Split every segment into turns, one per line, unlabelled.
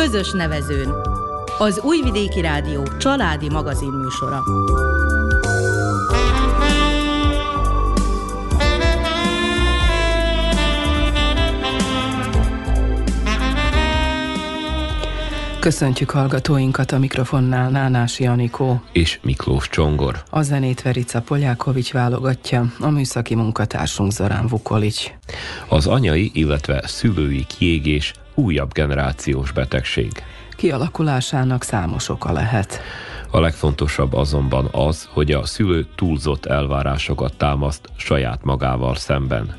Közös nevezőn. Az Újvidéki Rádió családi magazin műsora.
Köszöntjük hallgatóinkat a mikrofonnál Nánás Janikó
és Miklós Csongor.
A zenét Verica Polyákovics válogatja, a műszaki munkatársunk Zarán Vukolics.
Az anyai, illetve szülői kiégés újabb generációs betegség.
Kialakulásának számos oka lehet.
A legfontosabb azonban az, hogy a szülő túlzott elvárásokat támaszt saját magával szemben.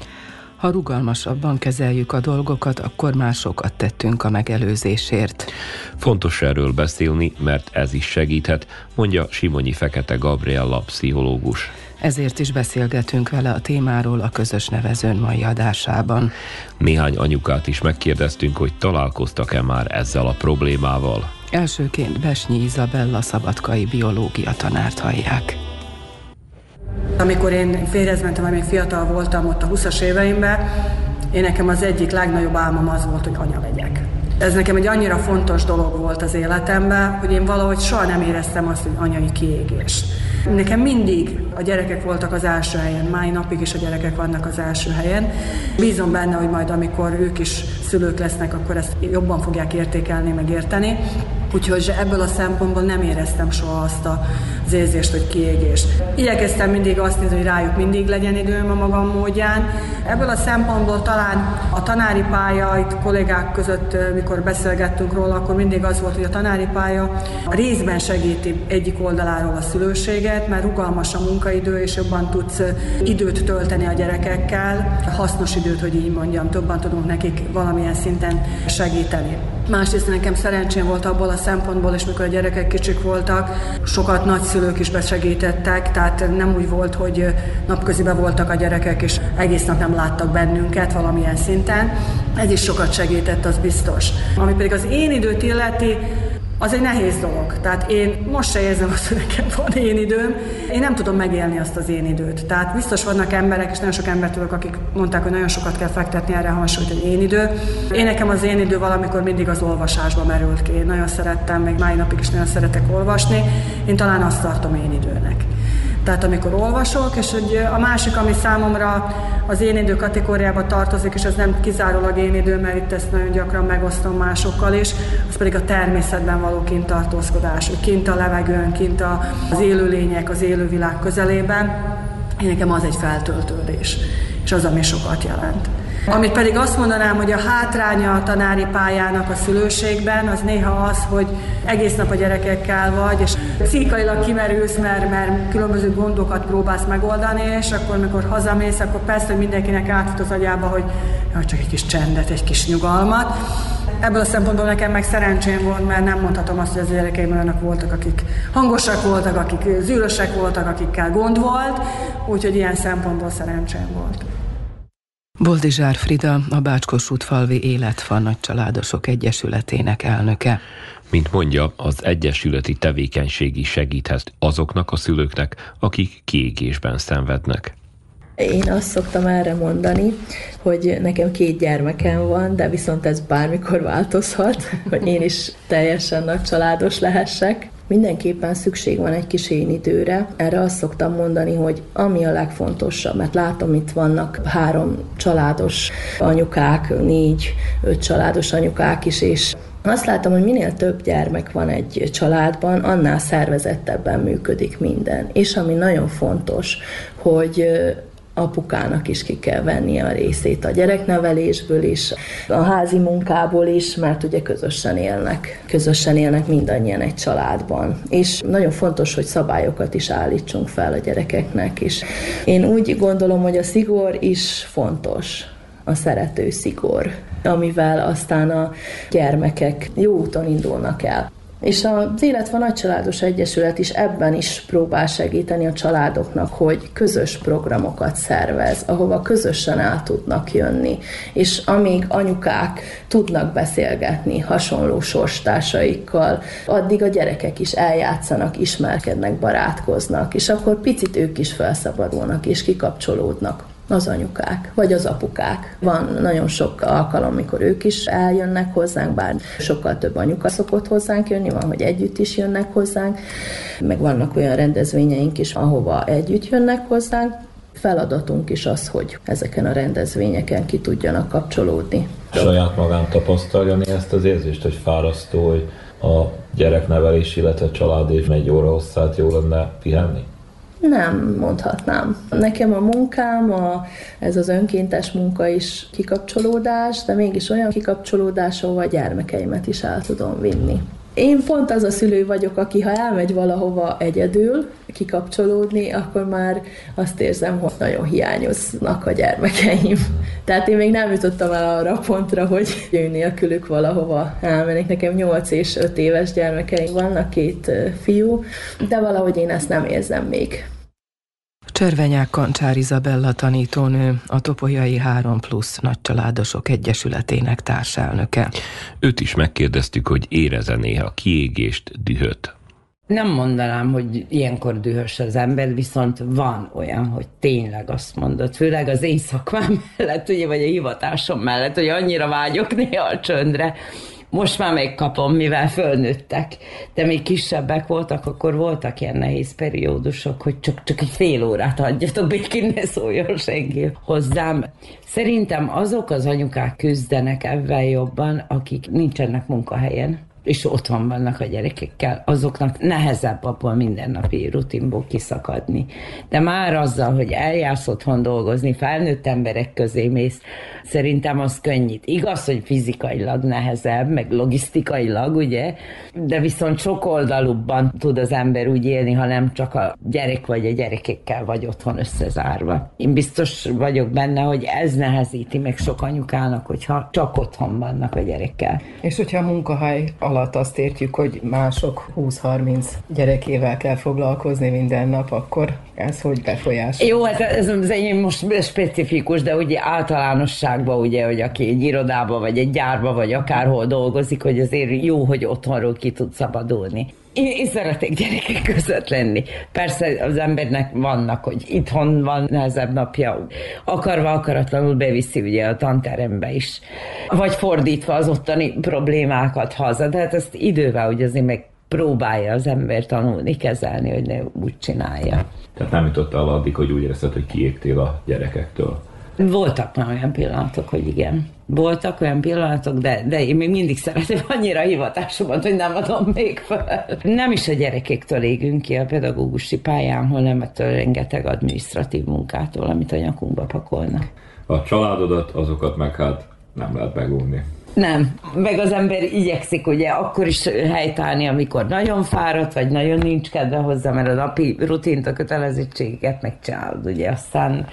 Ha rugalmasabban kezeljük a dolgokat, akkor már sokat tettünk a megelőzésért.
Fontos erről beszélni, mert ez is segíthet, mondja Simonyi Fekete Gabriella pszichológus.
Ezért is beszélgetünk vele a témáról a közös nevezőn mai adásában.
Néhány anyukát is megkérdeztünk, hogy találkoztak-e már ezzel a problémával.
Elsőként Besnyi Izabella szabadkai biológia tanárt hallják.
Amikor én férjhez mentem, még fiatal voltam ott a 20-as éveimben, én nekem az egyik legnagyobb álmom az volt, hogy anya legyek. Ez nekem egy annyira fontos dolog volt az életemben, hogy én valahogy soha nem éreztem azt, hogy anyai kiégés. Nekem mindig a gyerekek voltak az első helyen, mai napig is a gyerekek vannak az első helyen. Bízom benne, hogy majd amikor ők is szülők lesznek, akkor ezt jobban fogják értékelni, meg érteni. Úgyhogy ebből a szempontból nem éreztem soha azt az érzést, hogy kiégés. Igyekeztem mindig azt nézni, hogy rájuk mindig legyen időm a magam módján. Ebből a szempontból talán a tanári pálya, itt kollégák között, mikor beszélgettünk róla, akkor mindig az volt, hogy a tanári pálya részben segíti egyik oldaláról a szülőséget, mert rugalmas a munkaidő, és jobban tudsz időt tölteni a gyerekekkel, hasznos időt, hogy így mondjam, többen tudunk nekik valamilyen szinten segíteni. Másrészt nekem szerencsém volt abból a szempontból, és mikor a gyerekek kicsik voltak, sokat nagyszülők is besegítettek, tehát nem úgy volt, hogy napköziben voltak a gyerekek, és egész nap nem láttak bennünket valamilyen szinten. Ez is sokat segített, az biztos. Ami pedig az én időt illeti, az egy nehéz dolog. Tehát én most se érzem azt, hogy nekem van én időm. Én nem tudom megélni azt az én időt. Tehát biztos vannak emberek, és nagyon sok embert tudok, akik mondták, hogy nagyon sokat kell fektetni erre a hangsúlyt, én idő. Én nekem az én idő valamikor mindig az olvasásba merült ki. Én nagyon szerettem, még mai napig is nagyon szeretek olvasni. Én talán azt tartom én időnek. Tehát amikor olvasok, és hogy a másik, ami számomra az én idő kategóriába tartozik, és ez nem kizárólag én idő, mert itt ezt nagyon gyakran megosztom másokkal is, az pedig a természetben való kintartózkodás, hogy kint a levegőn, kint az élőlények, az élővilág közelében. Én nekem az egy feltöltődés, és az, ami sokat jelent. Amit pedig azt mondanám, hogy a hátránya a tanári pályának a szülőségben, az néha az, hogy egész nap a gyerekekkel vagy, és pszichailag kimerülsz, mert, mert különböző gondokat próbálsz megoldani, és akkor, amikor hazamész, akkor persze, hogy mindenkinek átfut az agyába, hogy jaj, csak egy kis csendet, egy kis nyugalmat. Ebből a szempontból nekem meg szerencsém volt, mert nem mondhatom azt, hogy az gyerekeim olyanok voltak, akik hangosak voltak, akik zűrösek voltak, akikkel gond volt, úgyhogy ilyen szempontból szerencsém volt.
Boldizsár Frida, a Bácskos útfalvi Életfan Nagycsaládosok Egyesületének elnöke.
Mint mondja, az egyesületi tevékenység is segíthet azoknak a szülőknek, akik kiégésben szenvednek.
Én azt szoktam erre mondani, hogy nekem két gyermekem van, de viszont ez bármikor változhat, hogy én is teljesen nagy családos lehessek. Mindenképpen szükség van egy kis én időre. Erre azt szoktam mondani, hogy ami a legfontosabb, mert látom, itt vannak három családos anyukák, négy, öt családos anyukák is, és azt látom, hogy minél több gyermek van egy családban, annál szervezettebben működik minden. És ami nagyon fontos, hogy apukának is ki kell venni a részét a gyereknevelésből is, a házi munkából is, mert ugye közösen élnek, közösen élnek mindannyian egy családban. És nagyon fontos, hogy szabályokat is állítsunk fel a gyerekeknek is. Én úgy gondolom, hogy a szigor is fontos, a szerető szigor, amivel aztán a gyermekek jó úton indulnak el. És az Életva Nagycsaládos Egyesület is ebben is próbál segíteni a családoknak, hogy közös programokat szervez, ahova közösen el tudnak jönni. És amíg anyukák tudnak beszélgetni hasonló sorstársaikkal, addig a gyerekek is eljátszanak, ismerkednek, barátkoznak, és akkor picit ők is felszabadulnak és kikapcsolódnak az anyukák, vagy az apukák. Van nagyon sok alkalom, amikor ők is eljönnek hozzánk, bár sokkal több anyuka szokott hozzánk jönni, van, hogy együtt is jönnek hozzánk, meg vannak olyan rendezvényeink is, ahova együtt jönnek hozzánk. Feladatunk is az, hogy ezeken a rendezvényeken ki tudjanak kapcsolódni.
Saját magán tapasztalja ezt az érzést, hogy fárasztó, hogy a gyereknevelés, illetve család és egy óra hosszát jó lenne pihenni?
Nem mondhatnám. Nekem a munkám, a, ez az önkéntes munka is kikapcsolódás, de mégis olyan kikapcsolódás, ahol a gyermekeimet is el tudom vinni. Én pont az a szülő vagyok, aki ha elmegy valahova egyedül kikapcsolódni, akkor már azt érzem, hogy nagyon hiányoznak a gyermekeim. Tehát én még nem jutottam el arra pontra, hogy ő nélkülük valahova elmennék. Nekem 8 és 5 éves gyermekeim vannak, két fiú, de valahogy én ezt nem érzem még.
Cservenyák Kancsár Izabella tanítónő, a Topolyai 3 plusz nagycsaládosok egyesületének társelnöke.
Őt is megkérdeztük, hogy éreze néha kiégést, dühöt.
Nem mondanám, hogy ilyenkor dühös az ember, viszont van olyan, hogy tényleg azt mondod, főleg az én szakmám mellett, ugye, vagy a hivatásom mellett, hogy annyira vágyok néha a csöndre, most már megkapom, mivel fölnőttek. De még kisebbek voltak, akkor voltak ilyen nehéz periódusok, hogy csak, csak egy fél órát adjatok, békén ne szóljon senki hozzám. Szerintem azok az anyukák küzdenek ebben jobban, akik nincsenek munkahelyen és otthon vannak a gyerekekkel, azoknak nehezebb abból mindennapi rutinból kiszakadni. De már azzal, hogy eljársz otthon dolgozni, felnőtt emberek közé mész, szerintem az könnyít. Igaz, hogy fizikailag nehezebb, meg logisztikailag, ugye, de viszont sok oldalúbban tud az ember úgy élni, ha nem csak a gyerek vagy a gyerekekkel vagy otthon összezárva. Én biztos vagyok benne, hogy ez nehezíti meg sok anyukának, hogyha csak otthon vannak a gyerekkel.
És hogyha a munkahely alatt azt értjük, hogy mások 20-30 gyerekével kell foglalkozni minden nap, akkor ez hogy befolyásol?
Jó, hát ez az enyém most specifikus, de ugye általánosságban ugye, hogy aki egy irodába, vagy egy gyárba, vagy akárhol dolgozik, hogy azért jó, hogy otthonról ki tud szabadulni. Én, én szeretek gyerekek között lenni. Persze az embernek vannak, hogy itthon van nehezebb napja, akarva akaratlanul beviszi ugye a tanterembe is. Vagy fordítva az ottani problémákat haza, de hát ezt idővel ugye azért meg próbálja az ember tanulni, kezelni, hogy ne úgy csinálja.
Tehát nem jutott el addig, hogy úgy érezted, hogy kiégtél a gyerekektől?
Voltak már olyan pillanatok, hogy igen. Voltak olyan pillanatok, de, de én még mindig szeretem annyira hivatásomat, hogy nem adom még fel. Nem is a gyerekektől égünk ki a pedagógusi pályán, hanem ettől rengeteg administratív munkától, amit a nyakunkba pakolnak.
A családodat, azokat meg hát nem lehet megúrni.
Nem, meg az ember igyekszik ugye akkor is helytállni, amikor nagyon fáradt, vagy nagyon nincs kedve hozzá, mert a napi rutint, a kötelezettségeket megcsinálod, ugye, aztán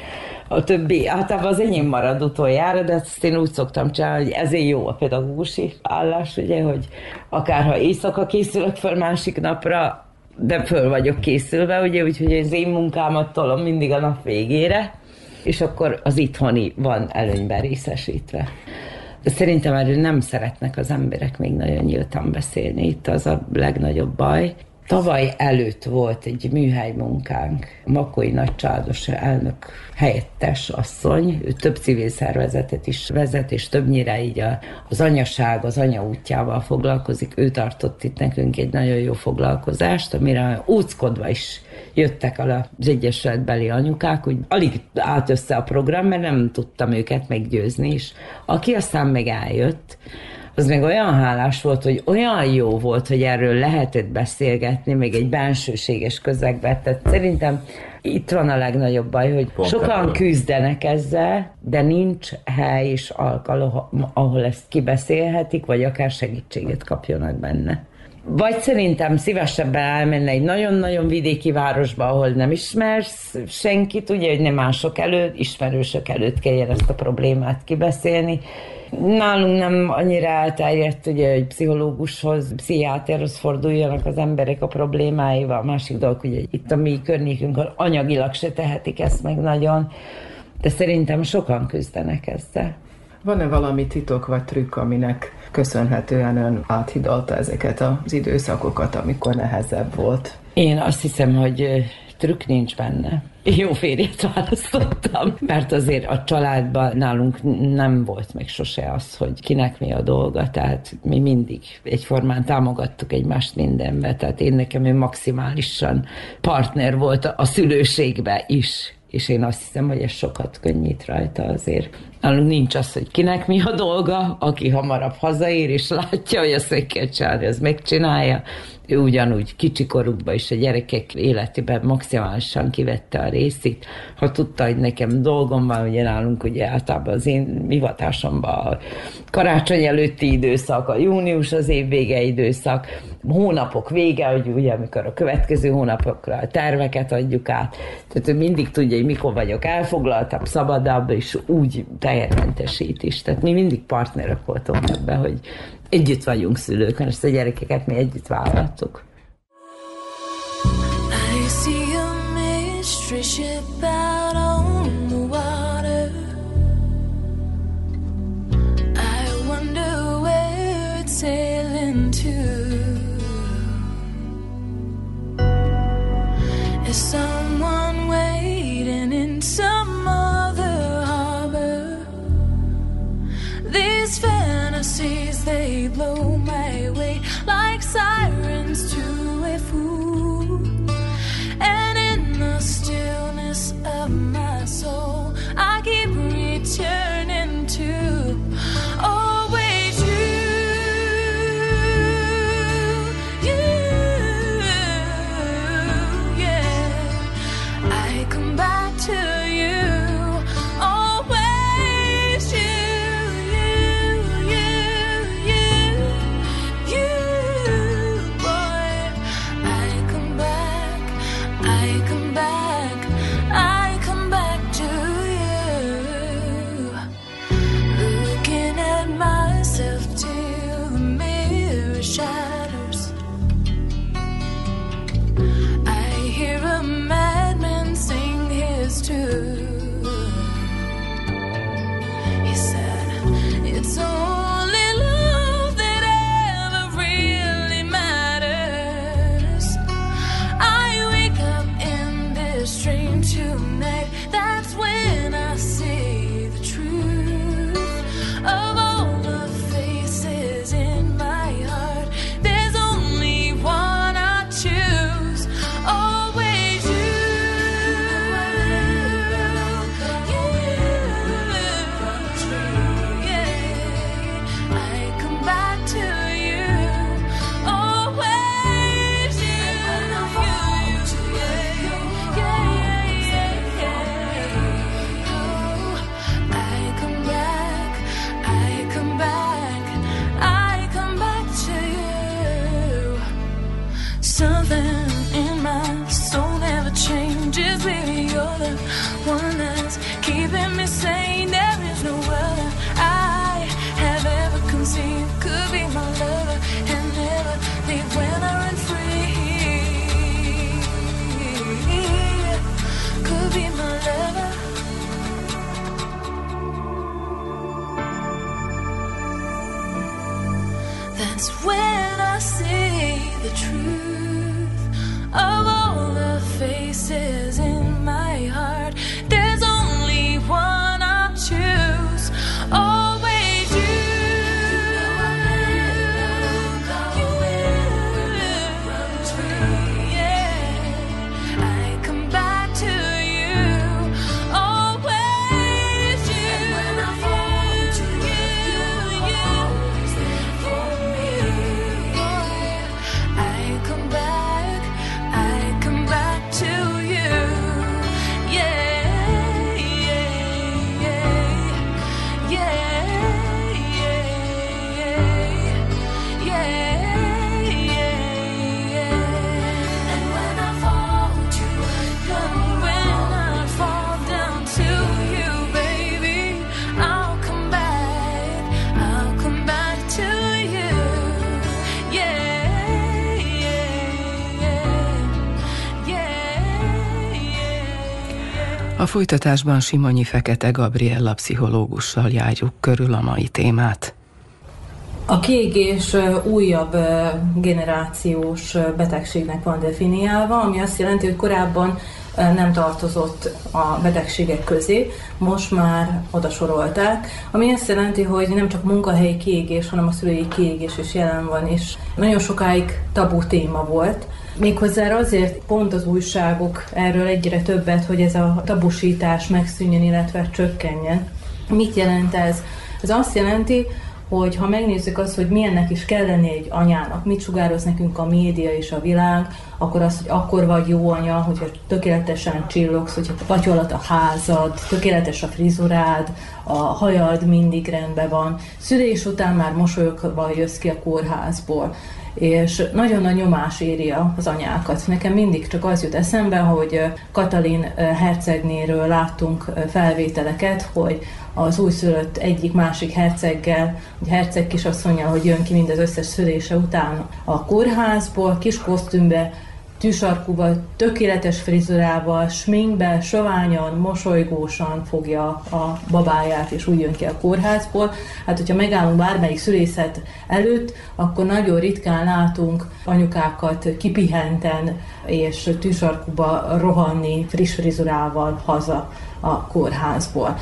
a többi, általában az enyém marad utoljára, de ezt én úgy szoktam csinálni, hogy ezért jó a pedagógusi állás, ugye, hogy akárha éjszaka készülök föl másik napra, de föl vagyok készülve, ugye, úgyhogy az én munkámat tolom mindig a nap végére, és akkor az itthoni van előnyben részesítve. Szerintem erről nem szeretnek az emberek még nagyon nyíltan beszélni. Itt az a legnagyobb baj, Tavaly előtt volt egy műhely munkánk, Makói Nagycsádos elnök helyettes asszony, ő több civil szervezetet is vezet, és többnyire így az anyaság, az anya útjával foglalkozik. Ő tartott itt nekünk egy nagyon jó foglalkozást, amire úckodva is jöttek az egyesületbeli anyukák, hogy alig állt össze a program, mert nem tudtam őket meggyőzni, és aki aztán meg eljött, az meg olyan hálás volt, hogy olyan jó volt, hogy erről lehetett beszélgetni, még egy bensőséges közegben. Tehát szerintem itt van a legnagyobb baj, hogy Pont sokan erről. küzdenek ezzel, de nincs hely és alkalom, ahol ezt kibeszélhetik, vagy akár segítséget kapjanak benne. Vagy szerintem szívesebben elmenne egy nagyon-nagyon vidéki városba, ahol nem ismersz senkit, ugye, hogy nem mások előtt, ismerősök előtt kelljen ezt a problémát kibeszélni, Nálunk nem annyira elterjedt, ugye, hogy pszichológushoz, pszichiáterhoz forduljanak az emberek a problémáival. A másik dolog, hogy itt a mi környékünkön anyagilag se tehetik ezt meg nagyon, de szerintem sokan küzdenek ezzel.
Van-e valami titok vagy trükk, aminek köszönhetően ön áthidalta ezeket az időszakokat, amikor nehezebb volt?
Én azt hiszem, hogy
trükk nincs benne. Jó férjet választottam, mert azért a családban nálunk nem volt meg sose az, hogy kinek mi a dolga, tehát mi mindig egyformán támogattuk egymást mindenbe, tehát én nekem ő maximálisan partner volt a szülőségbe is és én azt hiszem, hogy ez sokat könnyít rajta azért. Nálunk nincs az, hogy kinek mi a dolga, aki hamarabb hazaér, és látja, hogy kell csinálni, az megcsinálja. Ő ugyanúgy kicsikorukban is a gyerekek életében maximálisan kivette a részét. Ha tudta, hogy nekem dolgom van, ugye nálunk ugye általában az én hivatásomban a karácsony előtti időszak, a június az év vége időszak, hónapok vége, hogy ugye amikor a következő hónapokra a terveket adjuk át. Tehát ő mindig tudja, hogy mikor vagyok elfoglaltabb, szabadabb, és úgy tehermentesít is. Tehát mi mindig partnerek voltunk ebben, hogy együtt vagyunk szülők, mert ezt a gyerekeket mi együtt vállaltuk. I see a mystery ship out on the water I wonder where it's sailing to Is someone blue I the
folytatásban Simonyi Fekete Gabriella pszichológussal járjuk körül a mai témát.
A kiégés újabb generációs betegségnek van definiálva, ami azt jelenti, hogy korábban nem tartozott a betegségek közé, most már oda sorolták, ami azt jelenti, hogy nem csak munkahelyi kiégés, hanem a szülői kiégés is jelen van, és nagyon sokáig tabu téma volt. Méghozzá azért pont az újságok erről egyre többet, hogy ez a tabusítás megszűnjön, illetve csökkenjen. Mit jelent ez? Ez azt jelenti, hogy ha megnézzük azt, hogy milyennek is kell lenni egy anyának, mit sugároz nekünk a média és a világ, akkor az, hogy akkor vagy jó anya, hogyha tökéletesen csillogsz, hogyha patyolat a házad, tökéletes a frizurád, a hajad mindig rendben van, szülés után már mosolyogva jössz ki a kórházból és nagyon nagy nyomás éri az anyákat. Nekem mindig csak az jut eszembe, hogy Katalin hercegnéről láttunk felvételeket, hogy az újszülött egyik-másik herceggel, egy herceg kisasszonyjal, hogy jön ki mind az összes szülése után a kórházból, kis kosztümbe, tűsarkúval, tökéletes frizurával, sminkbe, soványan, mosolygósan fogja a babáját, és úgy jön ki a kórházból. Hát, hogyha megállunk bármelyik szülészet előtt, akkor nagyon ritkán látunk anyukákat kipihenten és tűsarkúba rohanni friss frizurával haza a kórházból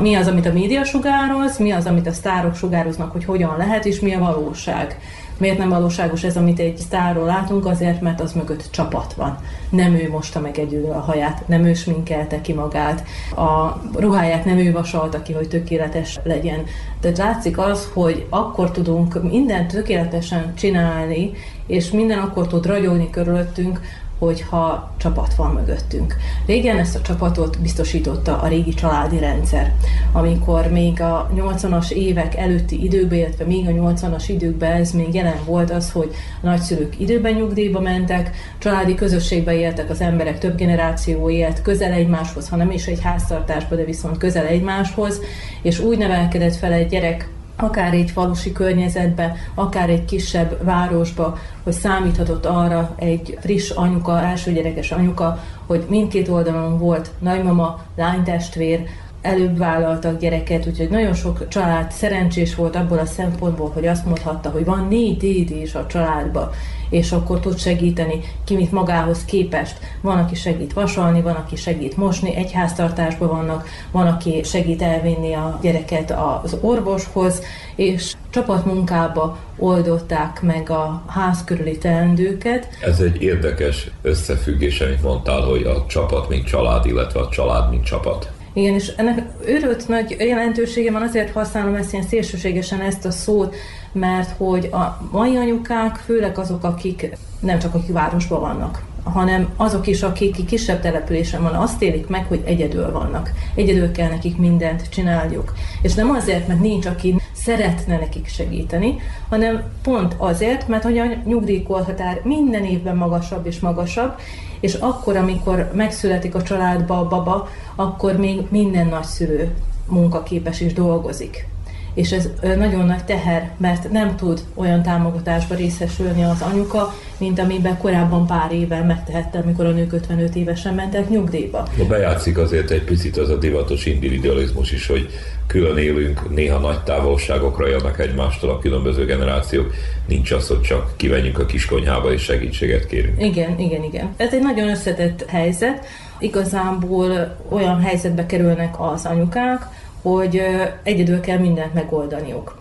mi az, amit a média sugároz, mi az, amit a sztárok sugároznak, hogy hogyan lehet, és mi a valóság. Miért nem valóságos ez, amit egy sztárról látunk? Azért, mert az mögött csapat van. Nem ő mosta meg egyedül a haját, nem ő sminkelte ki magát, a ruháját nem ő vasalta ki, hogy tökéletes legyen. Tehát látszik az, hogy akkor tudunk mindent tökéletesen csinálni, és minden akkor tud ragyogni körülöttünk, hogyha csapat van mögöttünk. Régen ezt a csapatot biztosította a régi családi rendszer, amikor még a 80-as évek előtti időben, illetve még a 80-as időkben ez még jelen volt az, hogy a nagyszülők időben nyugdíjba mentek, családi közösségbe éltek az emberek, több generáció élt közel egymáshoz, ha nem is egy háztartásba, de viszont közel egymáshoz, és úgy nevelkedett fel egy gyerek, akár egy falusi környezetbe, akár egy kisebb városba, hogy számíthatott arra egy friss anyuka, elsőgyerekes anyuka, hogy mindkét oldalon volt nagymama, lánytestvér, előbb vállaltak gyereket, úgyhogy nagyon sok család szerencsés volt abból a szempontból, hogy azt mondhatta, hogy van négy dédi is a családba, és akkor tud segíteni, ki mit magához képest. Van, aki segít vasalni, van, aki segít mosni, egy háztartásban vannak, van, aki segít elvinni a gyereket az orvoshoz, és csapatmunkába oldották meg a ház körüli teendőket.
Ez egy érdekes összefüggés, amit mondtál, hogy a csapat mint család, illetve a család mint csapat.
Igen, és ennek őrült nagy jelentősége van, azért használom ezt ilyen szélsőségesen ezt a szót, mert hogy a mai anyukák, főleg azok, akik nem csak akik városban vannak, hanem azok is, akik kisebb településen van, azt élik meg, hogy egyedül vannak. Egyedül kell nekik mindent csináljuk. És nem azért, mert nincs, aki szeretne nekik segíteni, hanem pont azért, mert hogy a nyugdíjkorhatár minden évben magasabb és magasabb, és akkor, amikor megszületik a családba a baba, akkor még minden nagyszülő munkaképes és dolgozik és ez nagyon nagy teher, mert nem tud olyan támogatásba részesülni az anyuka, mint amiben korábban pár évvel megtehette, amikor a nők 55 évesen mentek nyugdíjba.
Ha bejátszik azért egy picit az a divatos individualizmus is, hogy külön élünk, néha nagy távolságokra jönnek egymástól a különböző generációk. Nincs az, hogy csak kivenjünk a kiskonyhába és segítséget kérünk.
Igen, igen, igen. Ez egy nagyon összetett helyzet. Igazából olyan helyzetbe kerülnek az anyukák, hogy egyedül kell mindent megoldaniuk.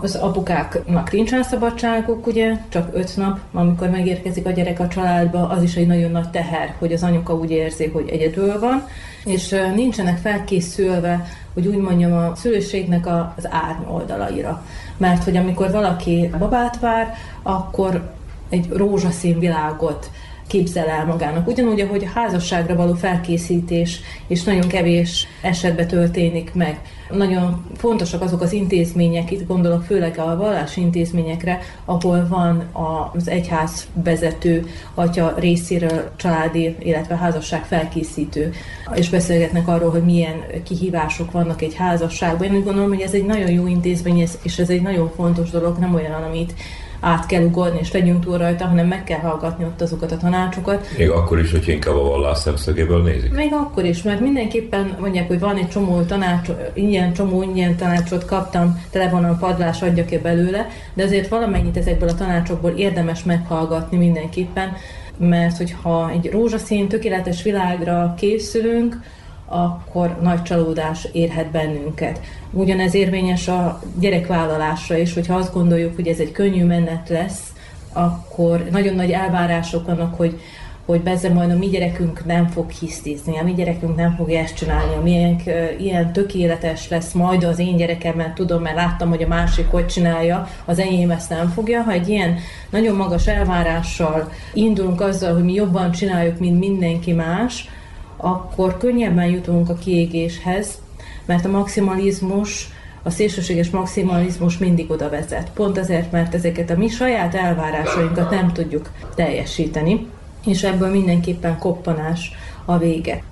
Az apukáknak nincsen szabadságuk, ugye, csak öt nap, amikor megérkezik a gyerek a családba, az is egy nagyon nagy teher, hogy az anyuka úgy érzi, hogy egyedül van, és nincsenek felkészülve, hogy úgy mondjam, a szülőségnek az árny oldalaira. Mert hogy amikor valaki babát vár, akkor egy rózsaszín világot képzel el magának. Ugyanúgy, ahogy a házasságra való felkészítés és nagyon kevés esetben történik meg. Nagyon fontosak azok az intézmények, itt gondolok főleg a vallási intézményekre, ahol van az egyház vezető atya részéről családi, illetve házasság felkészítő, és beszélgetnek arról, hogy milyen kihívások vannak egy házasságban. Én úgy gondolom, hogy ez egy nagyon jó intézmény, és ez egy nagyon fontos dolog, nem olyan, amit át kell ugorni, és legyünk túl rajta, hanem meg kell hallgatni ott azokat a tanácsokat.
Még akkor is, hogy inkább a vallás szemszögéből nézik?
Még akkor is, mert mindenképpen mondják, hogy van egy csomó tanács, ilyen csomó ilyen tanácsot kaptam, tele van a padlás, adjak e belőle, de azért valamennyit ezekből a tanácsokból érdemes meghallgatni mindenképpen, mert hogyha egy rózsaszín, tökéletes világra készülünk, akkor nagy csalódás érhet bennünket. Ugyanez érvényes a gyerekvállalásra is, hogyha azt gondoljuk, hogy ez egy könnyű menet lesz, akkor nagyon nagy elvárások vannak, hogy hogy bezze majd a mi gyerekünk nem fog hisztizni, a mi gyerekünk nem fog ezt csinálni, a miénk ilyen tökéletes lesz majd az én gyerekem, mert tudom, mert láttam, hogy a másik hogy csinálja, az enyém ezt nem fogja. Ha egy ilyen nagyon magas elvárással indulunk azzal, hogy mi jobban csináljuk, mint mindenki más, akkor könnyebben jutunk a kiégéshez, mert a maximalizmus, a szélsőséges maximalizmus mindig oda vezet. Pont azért, mert ezeket a mi saját elvárásainkat nem tudjuk teljesíteni, és ebből mindenképpen koppanás a vége.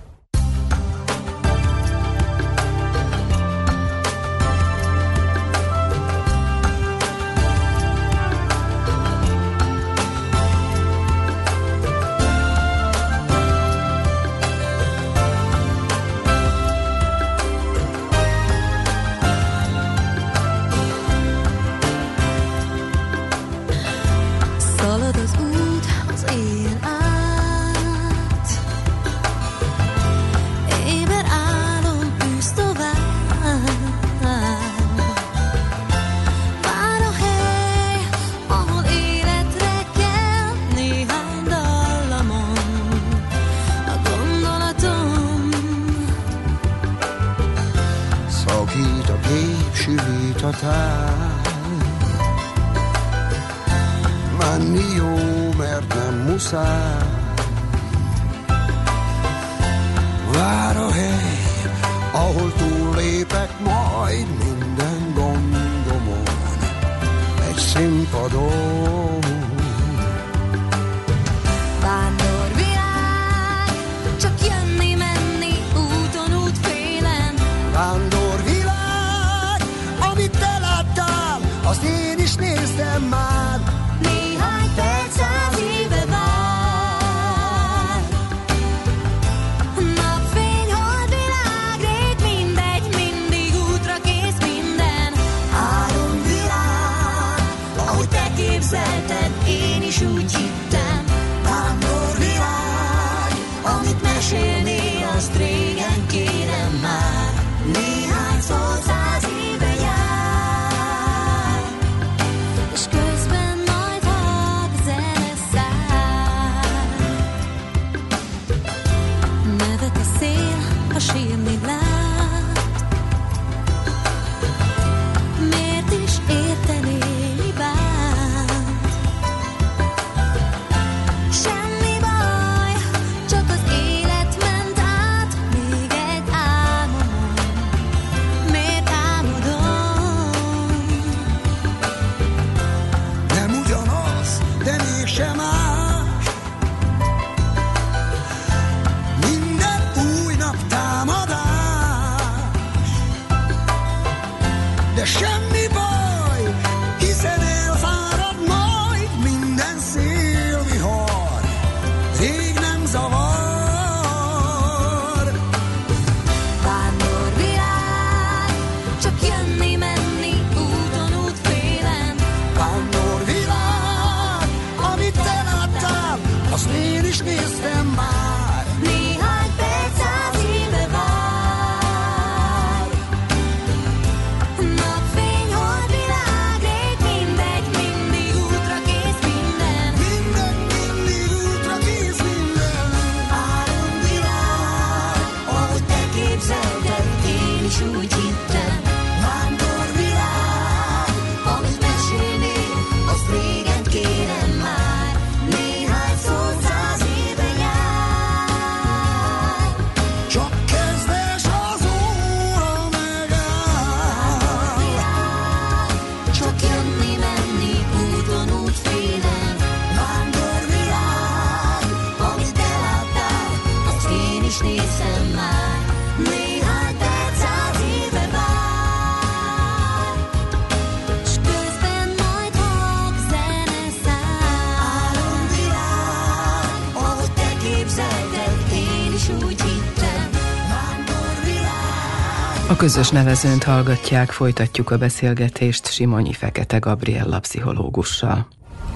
Közös nevezőnt hallgatják, folytatjuk a beszélgetést Simonyi Fekete Gabriella pszichológussal.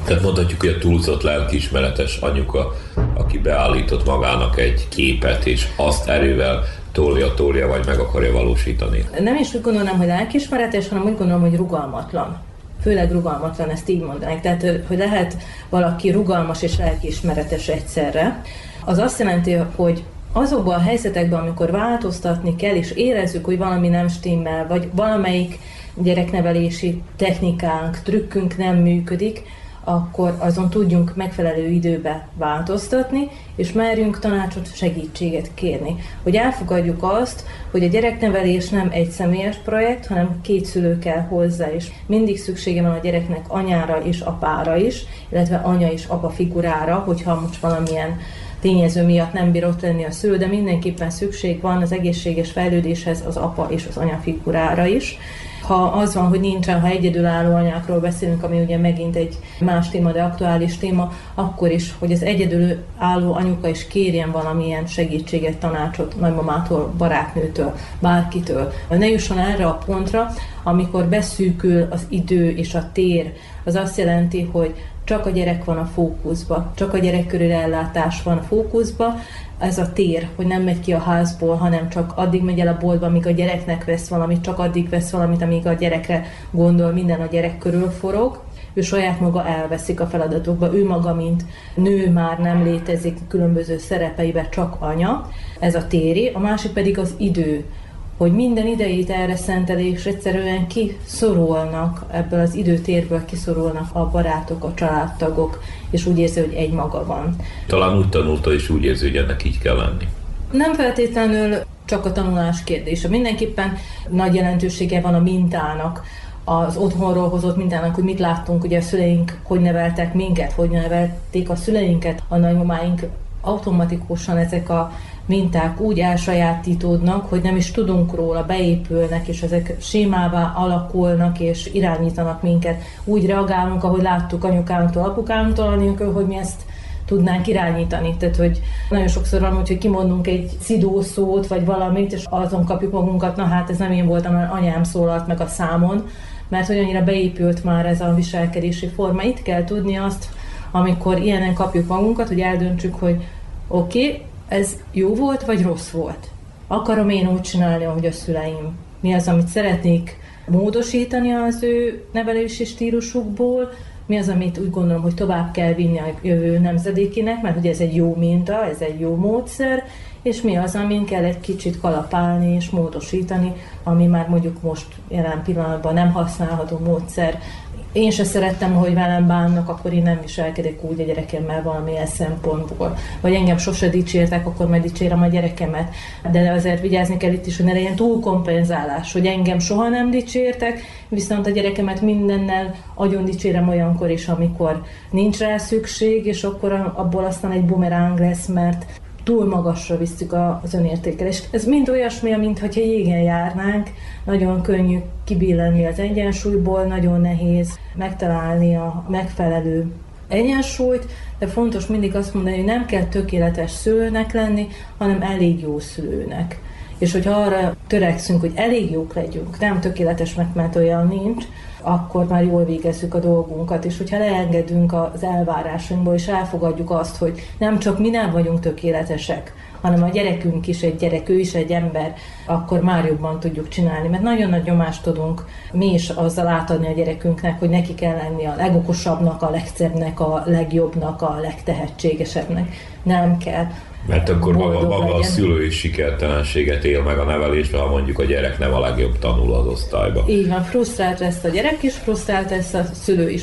Tehát mondhatjuk, hogy a túlzott lelkiismeretes anyuka, aki beállított magának egy képet, és azt erővel tolja, tolja, vagy meg akarja valósítani.
Nem is úgy gondolom, hogy lelkiismeretes, hanem úgy gondolom, hogy rugalmatlan. Főleg rugalmatlan, ezt így mondanak. Tehát, hogy lehet valaki rugalmas és lelkiismeretes egyszerre. Az azt jelenti, hogy azokban a helyzetekben, amikor változtatni kell, és érezzük, hogy valami nem stimmel, vagy valamelyik gyereknevelési technikánk, trükkünk nem működik, akkor azon tudjunk megfelelő időbe változtatni, és merjünk tanácsot, segítséget kérni. Hogy elfogadjuk azt, hogy a gyereknevelés nem egy személyes projekt, hanem két szülő kell hozzá, és mindig szüksége van a gyereknek anyára és apára is, illetve anya és apa figurára, hogyha most valamilyen tényező miatt nem bír ott lenni a szülő, de mindenképpen szükség van az egészséges fejlődéshez az apa és az anya figurára is. Ha az van, hogy nincsen, ha egyedülálló anyákról beszélünk, ami ugye megint egy más téma, de aktuális téma, akkor is, hogy az egyedülálló anyuka is kérjen valamilyen segítséget, tanácsot nagymamától, barátnőtől, bárkitől. Ne jusson erre a pontra, amikor beszűkül az idő és a tér, az azt jelenti, hogy csak a gyerek van a fókuszba, csak a gyerek körül ellátás van a fókuszba, ez a tér, hogy nem megy ki a házból, hanem csak addig megy el a boltba, amíg a gyereknek vesz valamit, csak addig vesz valamit, amíg a gyerekre gondol, minden a gyerek körül forog, ő saját maga elveszik a feladatokba, ő maga, mint nő már nem létezik különböző szerepeibe, csak anya, ez a téri, a másik pedig az idő, hogy minden idejét erre szenteli, és egyszerűen kiszorulnak ebből az időtérből, kiszorulnak a barátok, a családtagok, és úgy érzi, hogy egy maga van.
Talán úgy tanulta, és úgy érzi, hogy ennek így kell lenni.
Nem feltétlenül csak a tanulás kérdése. Mindenképpen nagy jelentősége van a mintának, az otthonról hozott mintának, hogy mit láttunk, ugye a szüleink hogy neveltek minket, hogy nevelték a szüleinket, a nagymamáink automatikusan ezek a minták úgy elsajátítódnak, hogy nem is tudunk róla, beépülnek, és ezek sémává alakulnak, és irányítanak minket. Úgy reagálunk, ahogy láttuk anyukánktól, apukánktól, anélkül, hogy mi ezt tudnánk irányítani. Tehát, hogy nagyon sokszor van, hogy kimondunk egy szidó szót, vagy valamit, és azon kapjuk magunkat, na hát ez nem én voltam, mert anyám szólalt meg a számon, mert hogy annyira beépült már ez a viselkedési forma. Itt kell tudni azt, amikor ilyenen kapjuk magunkat, hogy eldöntsük, hogy oké, okay, ez jó volt, vagy rossz volt? Akarom én úgy csinálni, ahogy a szüleim? Mi az, amit szeretnék módosítani az ő nevelési stílusukból, mi az, amit úgy gondolom, hogy tovább kell vinni a jövő nemzedékinek, mert hogy ez egy jó minta, ez egy jó módszer, és mi az, amin kell egy kicsit kalapálni és módosítani, ami már mondjuk most jelen pillanatban nem használható módszer, én se szerettem, hogy velem bánnak, akkor én nem viselkedek úgy a gyerekemmel valamilyen szempontból. Vagy engem sose dicsértek, akkor majd dicsérem a gyerekemet. De azért vigyázni kell itt is, hogy ne legyen túlkompenzálás, hogy engem soha nem dicsértek, viszont a gyerekemet mindennel agyon dicsérem olyankor is, amikor nincs rá szükség, és akkor abból aztán egy bumeráng lesz, mert túl magasra visszük az önértékelést. Ez mind olyasmi, mintha jégen járnánk, nagyon könnyű kibillenni az egyensúlyból, nagyon nehéz megtalálni a megfelelő egyensúlyt, de fontos mindig azt mondani, hogy nem kell tökéletes szülőnek lenni, hanem elég jó szülőnek. És hogyha arra törekszünk, hogy elég jók legyünk, nem tökéletesnek, mert olyan nincs, akkor már jól végezzük a dolgunkat, és hogyha leengedünk az elvárásainkból, és elfogadjuk azt, hogy nem csak mi nem vagyunk tökéletesek, hanem a gyerekünk is egy gyerek, ő is egy ember, akkor már jobban tudjuk csinálni. Mert nagyon nagy nyomást tudunk mi is azzal átadni a gyerekünknek, hogy neki kell lenni a legokosabbnak, a legszebbnek, a legjobbnak, a legtehetségesebbnek. Nem kell.
Mert akkor maga, maga a szülő is sikertelenséget él meg a nevelésben, ha mondjuk a gyerek nem a legjobb tanul az osztályba.
Így van, frusztrált lesz a gyerek is, frusztrált lesz a szülő is.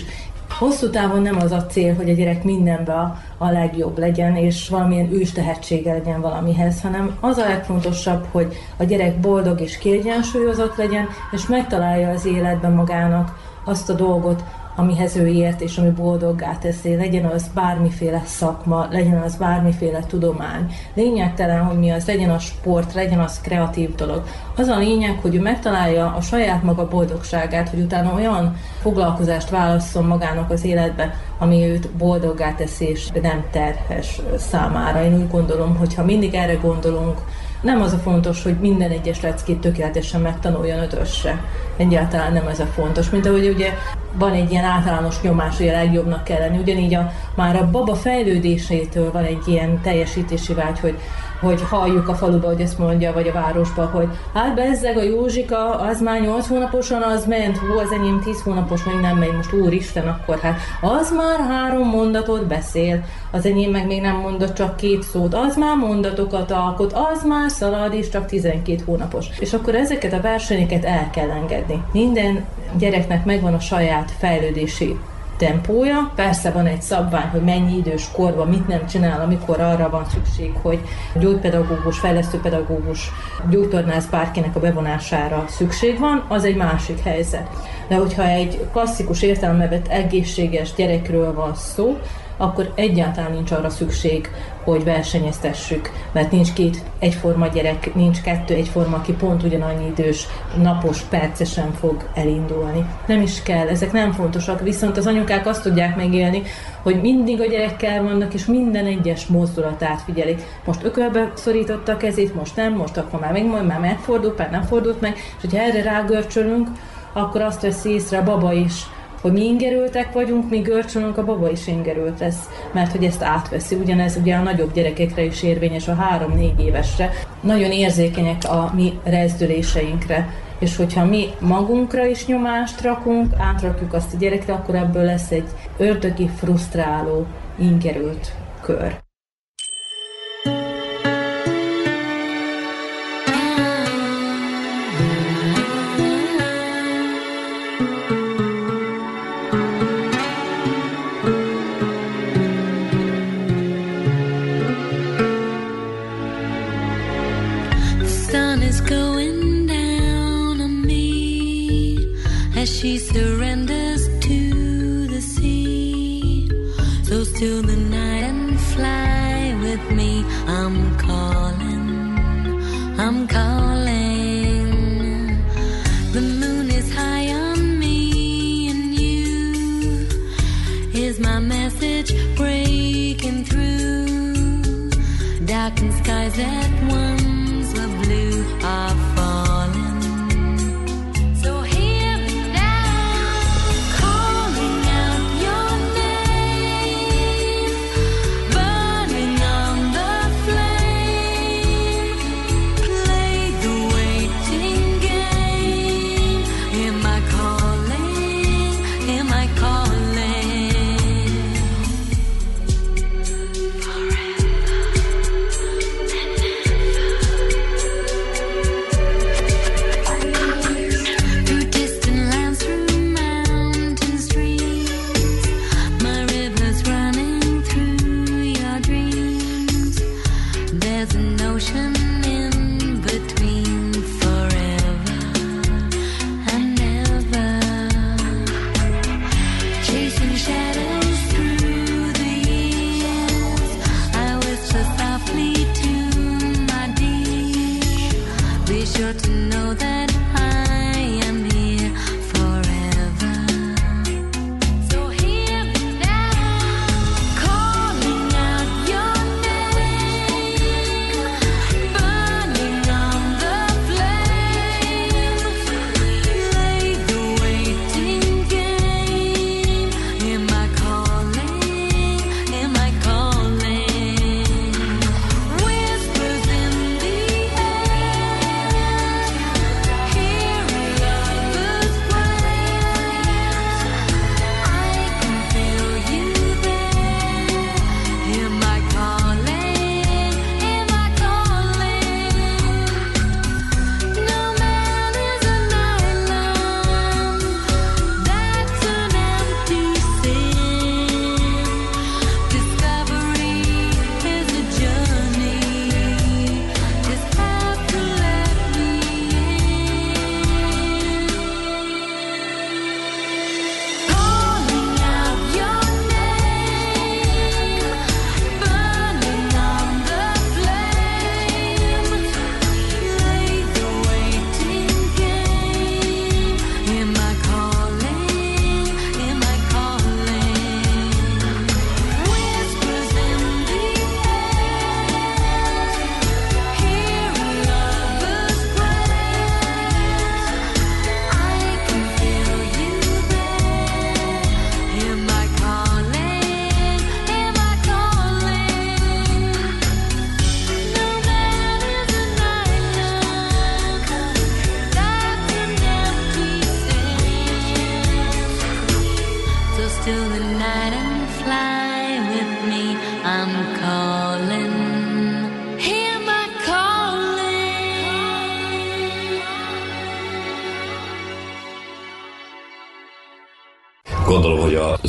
Hosszú távon nem az a cél, hogy a gyerek mindenben a, a legjobb legyen, és valamilyen ős tehetsége legyen valamihez, hanem az a legfontosabb, hogy a gyerek boldog és kiegyensúlyozott legyen, és megtalálja az életben magának azt a dolgot, amihez ő ért, és ami boldoggá teszi, legyen az bármiféle szakma, legyen az bármiféle tudomány. Lényegtelen, hogy mi az, legyen a sport, legyen az kreatív dolog. Az a lényeg, hogy ő megtalálja a saját maga boldogságát, hogy utána olyan foglalkozást válasszon magának az életbe, ami őt boldoggá teszi, és nem terhes számára. Én úgy gondolom, hogy ha mindig erre gondolunk, nem az a fontos, hogy minden egyes leckét tökéletesen megtanuljon ötösre. Egyáltalán nem ez a fontos. Mint ahogy ugye van egy ilyen általános nyomás, hogy a legjobbnak kell lenni. Ugyanígy a, már a baba fejlődésétől van egy ilyen teljesítési vágy, hogy hogy halljuk a faluba, hogy ezt mondja, vagy a városba, hogy hát bezzeg a Józsika, az már 8 hónaposan az ment, hú, az enyém 10 hónapos még nem megy, most úristen, akkor hát az már három mondatot beszél, az enyém meg még nem mondott csak két szót, az már mondatokat alkot, az már szalad és csak 12 hónapos. És akkor ezeket a versenyeket el kell engedni. Minden gyereknek megvan a saját fejlődési tempója. Persze van egy szabvány, hogy mennyi idős korban mit nem csinál, amikor arra van szükség, hogy gyógypedagógus, fejlesztőpedagógus, gyógytornász bárkinek a bevonására szükség van, az egy másik helyzet. De hogyha egy klasszikus értelembe vett egészséges gyerekről van szó, akkor egyáltalán nincs arra szükség, hogy versenyeztessük, mert nincs két egyforma gyerek, nincs kettő egyforma, aki pont ugyanannyi idős, napos, percesen fog elindulni. Nem is kell, ezek nem fontosak, viszont az anyukák azt tudják megélni, hogy mindig a gyerekkel vannak, és minden egyes mozdulatát figyelik. Most ökölbe szorította a kezét, most nem, most akkor már meg, már megfordult, már nem fordult meg, és hogyha erre rágörcsölünk, akkor azt veszi észre a baba is, hogy mi ingerültek vagyunk, mi görcsölünk, a baba is ingerült lesz, mert hogy ezt átveszi. Ugyanez ugye a nagyobb gyerekekre is érvényes, a három-négy évesre. Nagyon érzékenyek a mi rezdüléseinkre, és hogyha mi magunkra is nyomást rakunk, átrakjuk azt a gyerekre, akkor ebből lesz egy ördögi, frusztráló, ingerült kör.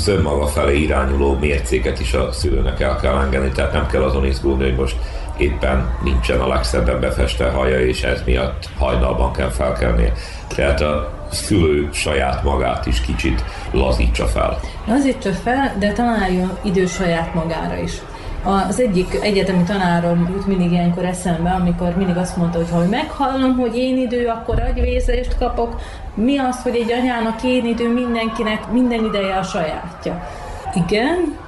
Az önmaga felé irányuló mércéket is a szülőnek el kell engedni, tehát nem kell azon izgulni, hogy most éppen nincsen a legszebben befeste haja, és ez miatt hajnalban kell felkelnie. Tehát a szülő saját magát is kicsit lazítsa fel.
Lazítsa fel, de találjon idő saját magára is. Az egyik egyetemi tanárom jut mindig ilyenkor eszembe, amikor mindig azt mondta, hogy ha meghallom, hogy én idő, akkor agyvézést kapok. Mi az, hogy egy anyának én idő, mindenkinek minden ideje a sajátja. Igen,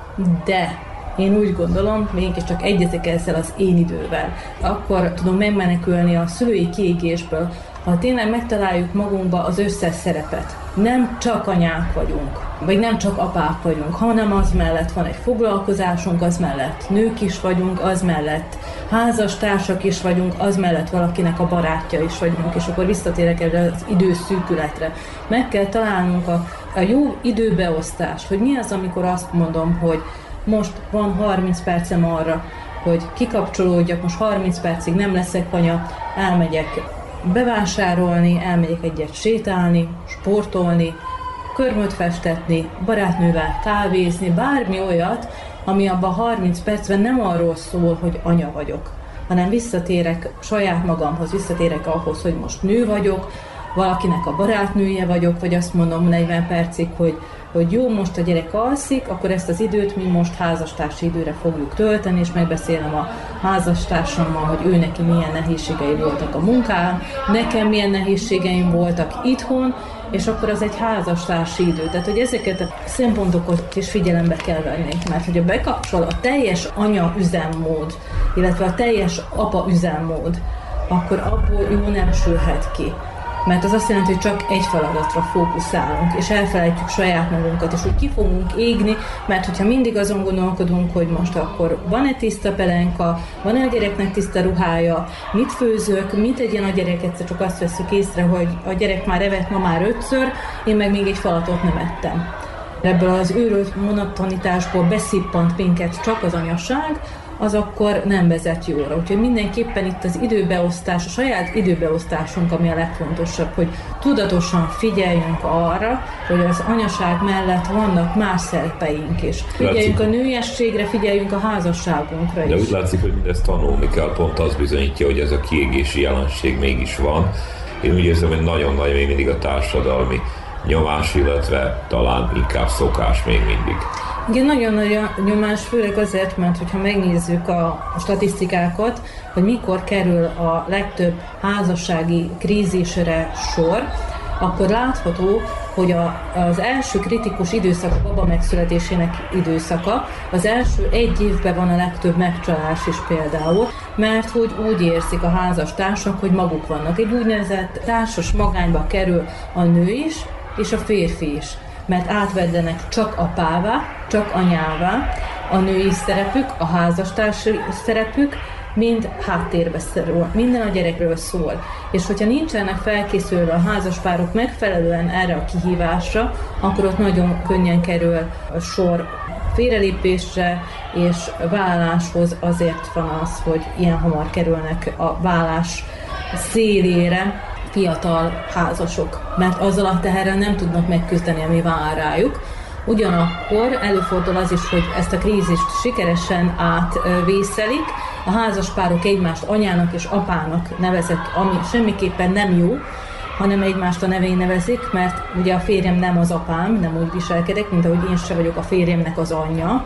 de én úgy gondolom, mégiscsak egyezik ezzel az én idővel. Akkor tudom megmenekülni a szülői kiégésből, ha tényleg megtaláljuk magunkba az összes szerepet. Nem csak anyák vagyunk, vagy nem csak apák vagyunk, hanem az mellett van egy foglalkozásunk, az mellett nők is vagyunk, az mellett házastársak is vagyunk, az mellett valakinek a barátja is vagyunk, és akkor visszatérek erre az időszűkületre. Meg kell találnunk a, a jó időbeosztást, hogy mi az, amikor azt mondom, hogy most van 30 percem arra, hogy kikapcsolódjak, most 30 percig nem leszek anya, elmegyek bevásárolni, elmegyek egyet sétálni, sportolni, körmöt festetni, barátnővel kávézni, bármi olyat, ami abban 30 percben nem arról szól, hogy anya vagyok, hanem visszatérek saját magamhoz, visszatérek ahhoz, hogy most nő vagyok, valakinek a barátnője vagyok, vagy azt mondom 40 percig, hogy hogy jó, most a gyerek alszik, akkor ezt az időt mi most házastársi időre fogjuk tölteni, és megbeszélem a házastársammal, hogy ő neki milyen nehézségei voltak a munkán, nekem milyen nehézségeim voltak itthon, és akkor az egy házastársi idő. Tehát, hogy ezeket a szempontokat is figyelembe kell venni, mert hogyha bekapcsol a teljes anya üzemmód, illetve a teljes apa üzemmód, akkor abból jó nem sülhet ki mert az azt jelenti, hogy csak egy feladatra fókuszálunk, és elfelejtjük saját magunkat, és hogy ki fogunk égni, mert hogyha mindig azon gondolkodunk, hogy most akkor van-e tiszta pelenka, van-e a gyereknek tiszta ruhája, mit főzök, mit tegyen a gyerek, egyszer csak azt veszük észre, hogy a gyerek már evett ma már ötször, én meg még egy falatot nem ettem. Ebből az őrült monotonitásból beszippant minket csak az anyaság, az akkor nem vezet jóra. Úgyhogy mindenképpen itt az időbeosztás, a saját időbeosztásunk, ami a legfontosabb, hogy tudatosan figyeljünk arra, hogy az anyaság mellett vannak más szerepeink is. Figyeljünk a nőiességre, figyeljünk a házasságunkra is.
De úgy látszik, hogy mindezt tanulni kell, pont az bizonyítja, hogy ez a kiégési jelenség mégis van. Én úgy érzem, hogy nagyon nagy még mindig a társadalmi nyomás, illetve talán inkább szokás még mindig.
Igen, nagyon nagy a nyomás, főleg azért, mert hogyha megnézzük a statisztikákat, hogy mikor kerül a legtöbb házassági krízisre sor, akkor látható, hogy a, az első kritikus időszak a baba megszületésének időszaka, az első egy évben van a legtöbb megcsalás is például, mert hogy úgy érzik a házastársak, hogy maguk vannak. Egy úgynevezett társas magányba kerül a nő is, és a férfi is mert átveddenek csak apává, csak anyává, a női szerepük, a házastársi szerepük, mind háttérbe szorul, minden a gyerekről szól. És hogyha nincsenek felkészülve a házaspárok megfelelően erre a kihívásra, akkor ott nagyon könnyen kerül a sor félrelépésre és válláshoz azért van az, hogy ilyen hamar kerülnek a vállás szélére, fiatal házasok, mert azzal a teherrel nem tudnak megküzdeni, ami vár rájuk. Ugyanakkor előfordul az is, hogy ezt a krízist sikeresen átvészelik, a házaspárok egymást anyának és apának nevezett, ami semmiképpen nem jó, hanem egymást a nevén nevezik, mert ugye a férjem nem az apám, nem úgy viselkedek, mint ahogy én se vagyok a férjemnek az anyja,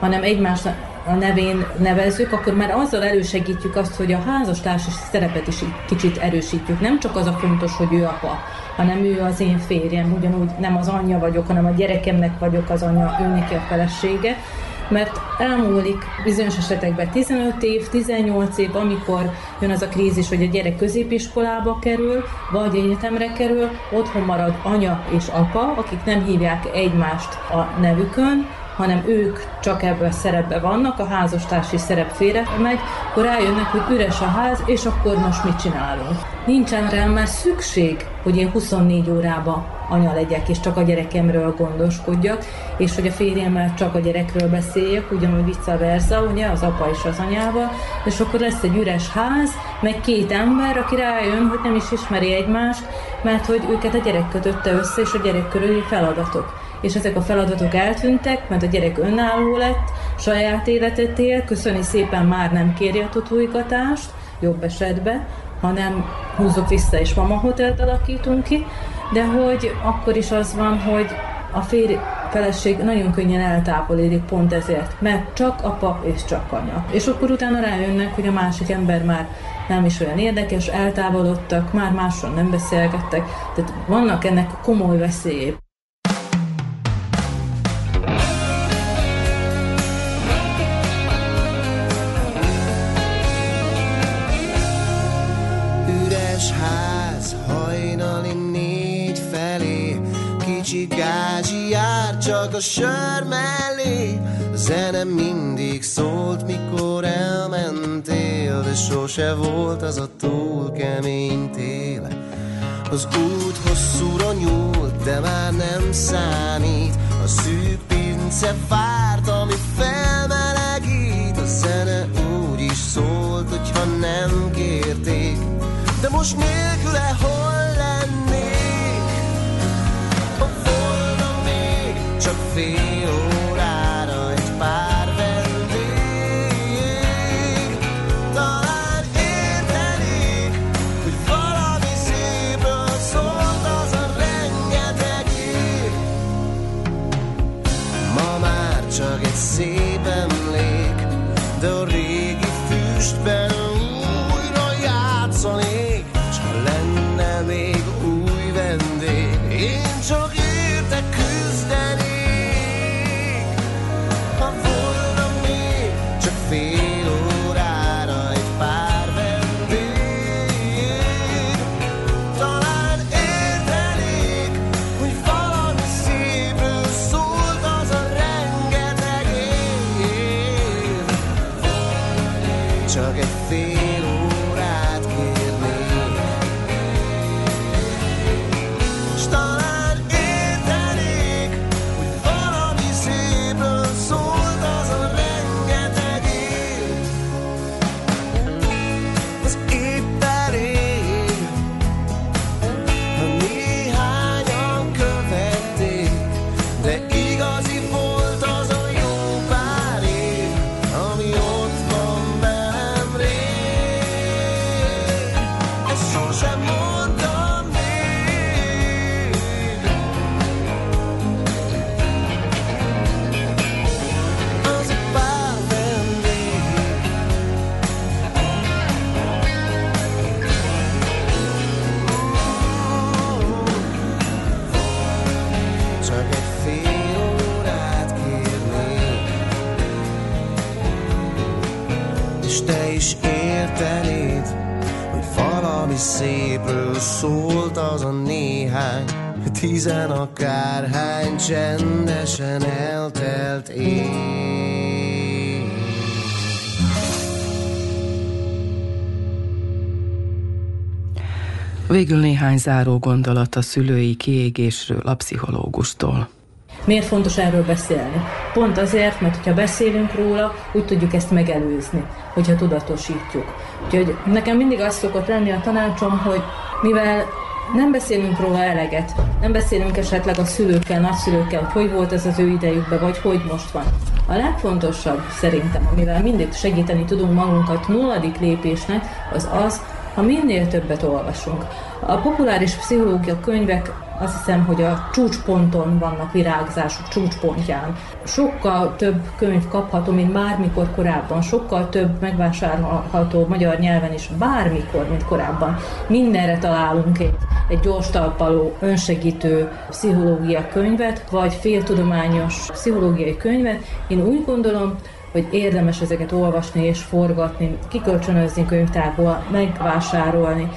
hanem egymást a nevén nevezzük, akkor már azzal elősegítjük azt, hogy a házastársi szerepet is kicsit erősítjük. Nem csak az a fontos, hogy ő apa, hanem ő az én férjem, ugyanúgy nem az anyja vagyok, hanem a gyerekemnek vagyok az anya, ő neki a felesége, mert elmúlik bizonyos esetekben 15 év, 18 év, amikor jön az a krízis, hogy a gyerek középiskolába kerül, vagy egyetemre kerül, otthon marad anya és apa, akik nem hívják egymást a nevükön, hanem ők csak ebből a szerepben vannak, a házastársi szerep félre megy, akkor rájönnek, hogy üres a ház, és akkor most mit csinálunk. Nincsen rá már szükség, hogy én 24 órába anya legyek, és csak a gyerekemről gondoskodjak, és hogy a férjemmel csak a gyerekről beszéljek, ugyanúgy vice versa, ugye, az apa és az anyával, és akkor lesz egy üres ház, meg két ember, aki rájön, hogy nem is ismeri egymást, mert hogy őket a gyerek kötötte össze, és a gyerek körüli feladatok és ezek a feladatok eltűntek, mert a gyerek önálló lett, saját életet él, köszöni szépen már nem kéri a tutuikatást, jobb esetben, hanem húzzuk vissza és mama hotelt alakítunk ki, de hogy akkor is az van, hogy a férj feleség nagyon könnyen eltávolítik pont ezért, mert csak apa és csak anya. És akkor utána rájönnek, hogy a másik ember már nem is olyan érdekes, eltávolodtak, már másról nem beszélgettek, tehát vannak ennek komoly veszélyé.
A sör mellé. Zene mindig szólt, mikor elmentél, de sose volt az a túl kemény tél. Az út hosszúra nyúlt, de már nem számít, a szűk pince várt, ami felmelegít. A zene úgy is szólt, hogyha nem kérték, de most nélküle hol néhány
záró gondolat a szülői kiégésről a pszichológustól.
Miért fontos erről beszélni? Pont azért, mert ha beszélünk róla, úgy tudjuk ezt megelőzni, hogyha tudatosítjuk. Úgyhogy nekem mindig az szokott lenni a tanácsom, hogy mivel nem beszélünk róla eleget, nem beszélünk esetleg a szülőkkel, nagyszülőkkel, hogy hogy volt ez az ő idejükben, vagy hogy most van. A legfontosabb szerintem, amivel mindig segíteni tudunk magunkat nulladik lépésnek, az az, ha minél többet olvasunk. A populáris pszichológia könyvek azt hiszem, hogy a csúcsponton vannak virágzásuk, csúcspontján. Sokkal több könyv kapható, mint bármikor korábban, sokkal több megvásárolható magyar nyelven is bármikor, mint korábban. Mindenre találunk egy, egy gyors talpaló, önsegítő pszichológia könyvet, vagy féltudományos pszichológiai könyvet. Én úgy gondolom, hogy érdemes ezeket olvasni és forgatni, kikölcsönözni könyvtárból, megvásárolni.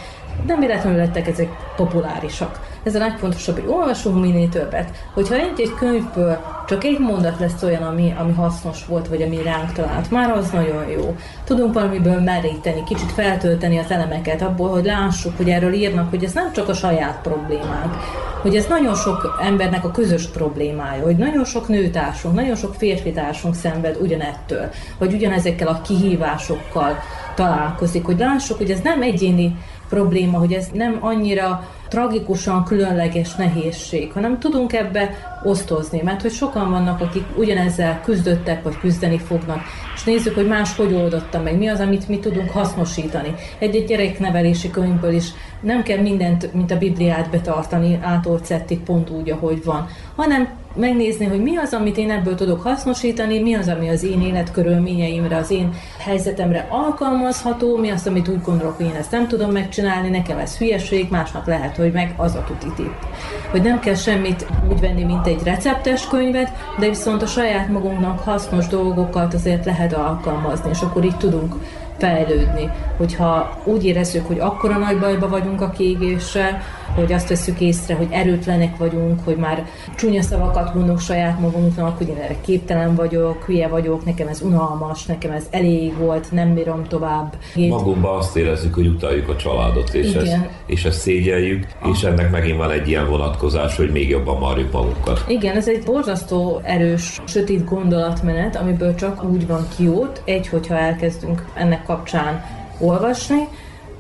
Nem véletlenül lettek ezek populárisak. Ez a legfontosabb, hogy olvasunk minél többet. Hogyha egy-egy könyvből csak egy mondat lesz olyan, ami, ami hasznos volt, vagy ami ránk talált, már az nagyon jó. Tudunk valamiből meríteni, kicsit feltölteni az elemeket abból, hogy lássuk, hogy erről írnak, hogy ez nem csak a saját problémánk, hogy ez nagyon sok embernek a közös problémája, hogy nagyon sok nőtársunk, nagyon sok férfitársunk szenved ugyanettől, vagy ugyanezekkel a kihívásokkal találkozik, hogy lássuk, hogy ez nem egyéni probléma, hogy ez nem annyira tragikusan különleges nehézség, hanem tudunk ebbe osztozni, mert hogy sokan vannak, akik ugyanezzel küzdöttek, vagy küzdeni fognak, és nézzük, hogy más hogy oldotta meg, mi az, amit mi tudunk hasznosítani. Egy-egy gyereknevelési könyvből is nem kell mindent, mint a Bibliát betartani, átolt pont úgy, ahogy van, hanem megnézni, hogy mi az, amit én ebből tudok hasznosítani, mi az, ami az én életkörülményeimre, az én helyzetemre alkalmazható, mi az, amit úgy gondolok, hogy én ezt nem tudom megcsinálni, nekem ez hülyeség, másnak lehet, hogy meg az a tuti tipp. Hogy nem kell semmit úgy venni, mint egy receptes könyvet, de viszont a saját magunknak hasznos dolgokat azért lehet alkalmazni, és akkor így tudunk fejlődni. Hogyha úgy érezzük, hogy akkora nagy bajba vagyunk a kiégéssel, hogy azt veszük észre, hogy erőtlenek vagyunk, hogy már csúnya szavakat mondunk saját magunknak, hogy én erre képtelen vagyok, hülye vagyok, nekem ez unalmas, nekem ez elég volt, nem bírom tovább.
Magunkban azt érezzük, hogy utaljuk a családot, és, ezt, és ezt szégyeljük, ah. és ennek megint van egy ilyen vonatkozás, hogy még jobban marjuk magunkat.
Igen, ez egy borzasztó erős, sötét gondolatmenet, amiből csak úgy van kiút, egy, hogyha elkezdünk ennek kapcsán olvasni,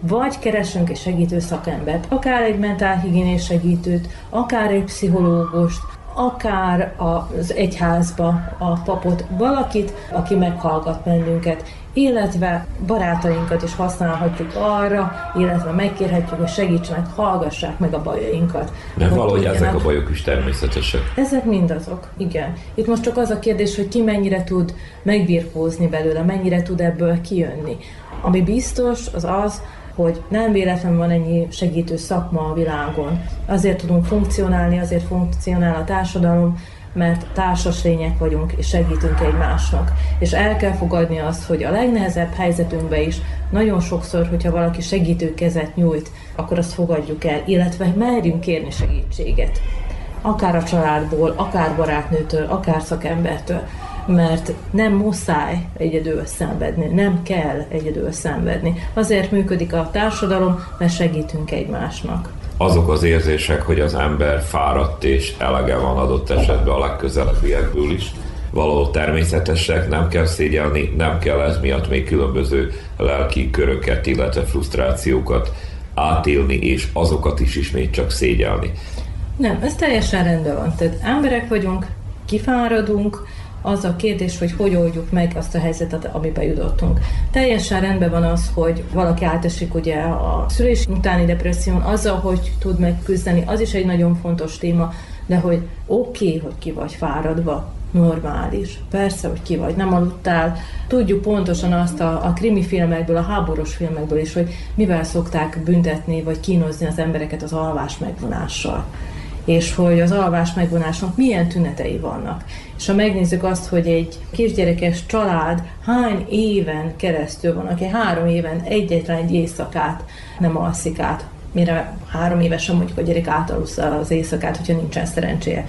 vagy keresünk egy segítő szakembert, akár egy mentálhigiénés segítőt, akár egy pszichológust, akár az egyházba a papot, valakit, aki meghallgat bennünket, illetve barátainkat is használhatjuk arra, illetve megkérhetjük, hogy segítsenek, hallgassák meg a bajainkat.
Mert valahogy ezek a bajok is természetesek.
Ezek mind azok, igen. Itt most csak az a kérdés, hogy ki mennyire tud megbirkózni belőle, mennyire tud ebből kijönni. Ami biztos, az az, hogy nem véletlenül van ennyi segítő szakma a világon. Azért tudunk funkcionálni, azért funkcionál a társadalom, mert társas lények vagyunk, és segítünk egymásnak. És el kell fogadni azt, hogy a legnehezebb helyzetünkben is nagyon sokszor, hogyha valaki segítő kezet nyújt, akkor azt fogadjuk el, illetve merjünk kérni segítséget. Akár a családból, akár barátnőtől, akár szakembertől mert nem muszáj egyedül szenvedni, nem kell egyedül szenvedni. Azért működik a társadalom, mert segítünk egymásnak.
Azok az érzések, hogy az ember fáradt és elege van adott esetben a legközelebbiekből is, való természetesek, nem kell szégyelni, nem kell ez miatt még különböző lelki köröket, illetve frusztrációkat átélni, és azokat is ismét csak szégyelni.
Nem, ez teljesen rendben van. Tehát emberek vagyunk, kifáradunk, az a kérdés, hogy hogy oldjuk meg azt a helyzetet, amiben jutottunk. Teljesen rendben van az, hogy valaki átesik ugye a szülés utáni depresszión, azzal, hogy tud megküzdeni, az is egy nagyon fontos téma, de hogy oké, okay, hogy ki vagy fáradva, normális. Persze, hogy ki vagy, nem aludtál. Tudjuk pontosan azt a, a krimi filmekből, a háborús filmekből is, hogy mivel szokták büntetni vagy kínozni az embereket az alvás megvonással és hogy az alvás megvonásnak milyen tünetei vannak. És ha megnézzük azt, hogy egy kisgyerekes család hány éven keresztül van, aki három éven egyetlen egy éjszakát nem alszik át, mire három évesen mondjuk a gyerek átalussza az éjszakát, hogyha nincsen szerencséje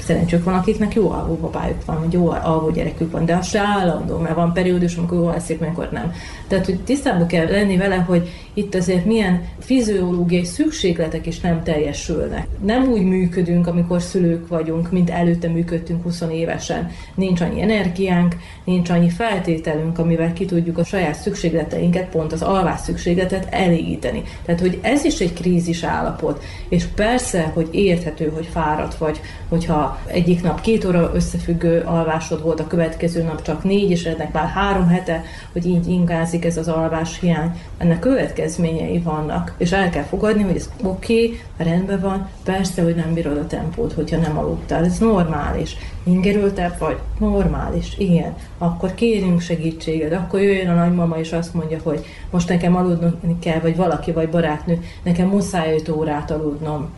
szerencsük van, akiknek jó alvó babájuk van, vagy jó alvó gyerekük van, de az se állandó, mert van periódus, amikor jó alszik, amikor nem. Tehát, hogy tisztában kell lenni vele, hogy itt azért milyen fiziológiai szükségletek is nem teljesülnek. Nem úgy működünk, amikor szülők vagyunk, mint előtte működtünk 20 évesen. Nincs annyi energiánk, nincs annyi feltételünk, amivel ki tudjuk a saját szükségleteinket, pont az alvás szükségletet elégíteni. Tehát, hogy ez is egy krízis állapot. És persze, hogy érthető, hogy fáradt vagy, hogyha egyik nap két óra összefüggő alvásod volt, a következő nap csak négy, és ennek már három hete, hogy így ingázik ez az alvás hiány, ennek következményei vannak. És el kell fogadni, hogy ez oké, okay, rendben van, persze, hogy nem bírod a tempót, hogyha nem aludtál, ez normális. Ingerültebb vagy? Normális, igen. Akkor kérjünk segítséget, akkor jöjjön a nagymama és azt mondja, hogy most nekem aludni kell, vagy valaki, vagy barátnő, nekem muszáj 5 órát aludnom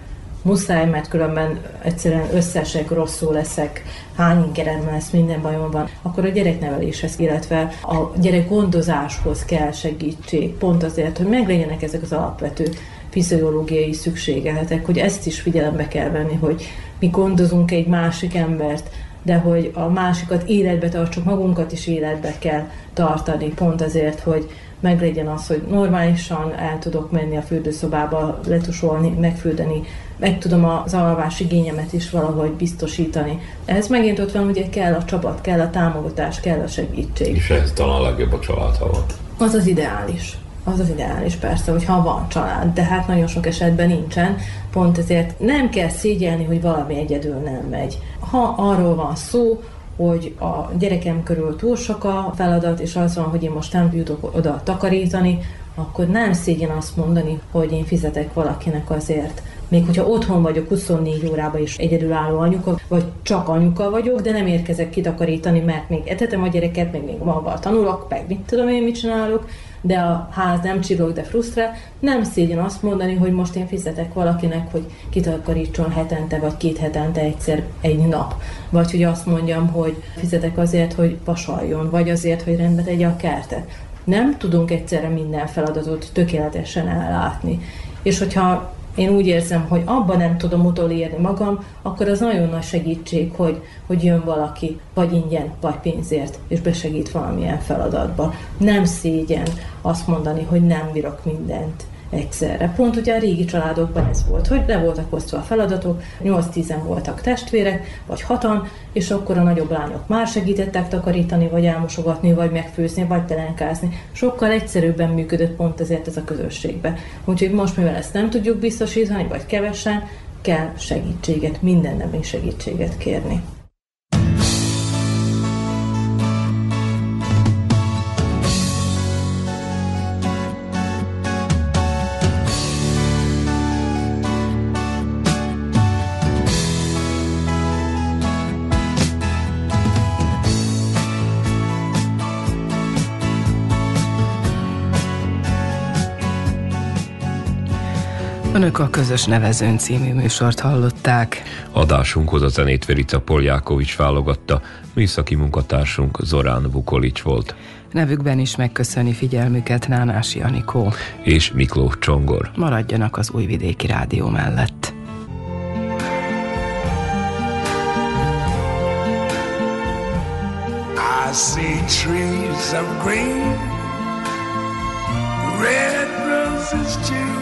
muszáj, mert különben egyszerűen összesek, rosszul leszek, hány ingerem lesz, minden bajom van, akkor a gyerekneveléshez, illetve a gyerek gondozáshoz kell segítség, pont azért, hogy meglegyenek ezek az alapvető fiziológiai szükségletek, hogy ezt is figyelembe kell venni, hogy mi gondozunk egy másik embert, de hogy a másikat életbe tartsuk, magunkat is életbe kell tartani, pont azért, hogy meglegyen az, hogy normálisan el tudok menni a fürdőszobába, letusolni, megfürdeni, meg tudom az alvás igényemet is valahogy biztosítani. Ez megint ott van, ugye kell a csapat, kell a támogatás, kell a segítség.
És ez talán a legjobb a család, ha van.
Az az ideális. az az ideális persze, hogy ha van család, de hát nagyon sok esetben nincsen, pont ezért nem kell szégyelni, hogy valami egyedül nem megy. Ha arról van szó, hogy a gyerekem körül túl sok a feladat, és az van, hogy én most nem jutok oda takarítani, akkor nem szégyen azt mondani, hogy én fizetek valakinek azért. Még hogyha otthon vagyok 24 órában is egyedülálló anyuka, vagy csak anyuka vagyok, de nem érkezek kitakarítani, mert még etetem a gyereket, meg még maga tanulok, meg mit tudom én, mit csinálok, de a ház nem csillog, de frusztrál, nem szégyen azt mondani, hogy most én fizetek valakinek, hogy kitakarítson hetente, vagy két hetente egyszer egy nap. Vagy hogy azt mondjam, hogy fizetek azért, hogy pasaljon, vagy azért, hogy rendbe tegye a kertet. Nem tudunk egyszerre minden feladatot tökéletesen ellátni. És hogyha én úgy érzem, hogy abban nem tudom utolérni magam, akkor az nagyon nagy segítség, hogy, hogy jön valaki, vagy ingyen, vagy pénzért, és besegít valamilyen feladatba. Nem szégyen azt mondani, hogy nem bírok mindent egyszerre. Pont ugye a régi családokban ez volt, hogy le voltak osztva a feladatok, 8-10 voltak testvérek, vagy hatan, és akkor a nagyobb lányok már segítettek takarítani, vagy elmosogatni, vagy megfőzni, vagy pelenkázni. Sokkal egyszerűbben működött pont ezért ez a közösségbe. Úgyhogy most, mivel ezt nem tudjuk biztosítani, vagy kevesen, kell segítséget, minden nemű segítséget kérni.
Önök a Közös Nevezőn című műsort hallották.
Adásunkhoz a zenét Verica Poljákovics válogatta, műszaki munkatársunk Zorán Vukolics volt.
Nevükben is megköszöni figyelmüket Nánási Anikó.
És Miklós Csongor.
Maradjanak az Újvidéki Rádió mellett. I see trees of green, red roses too.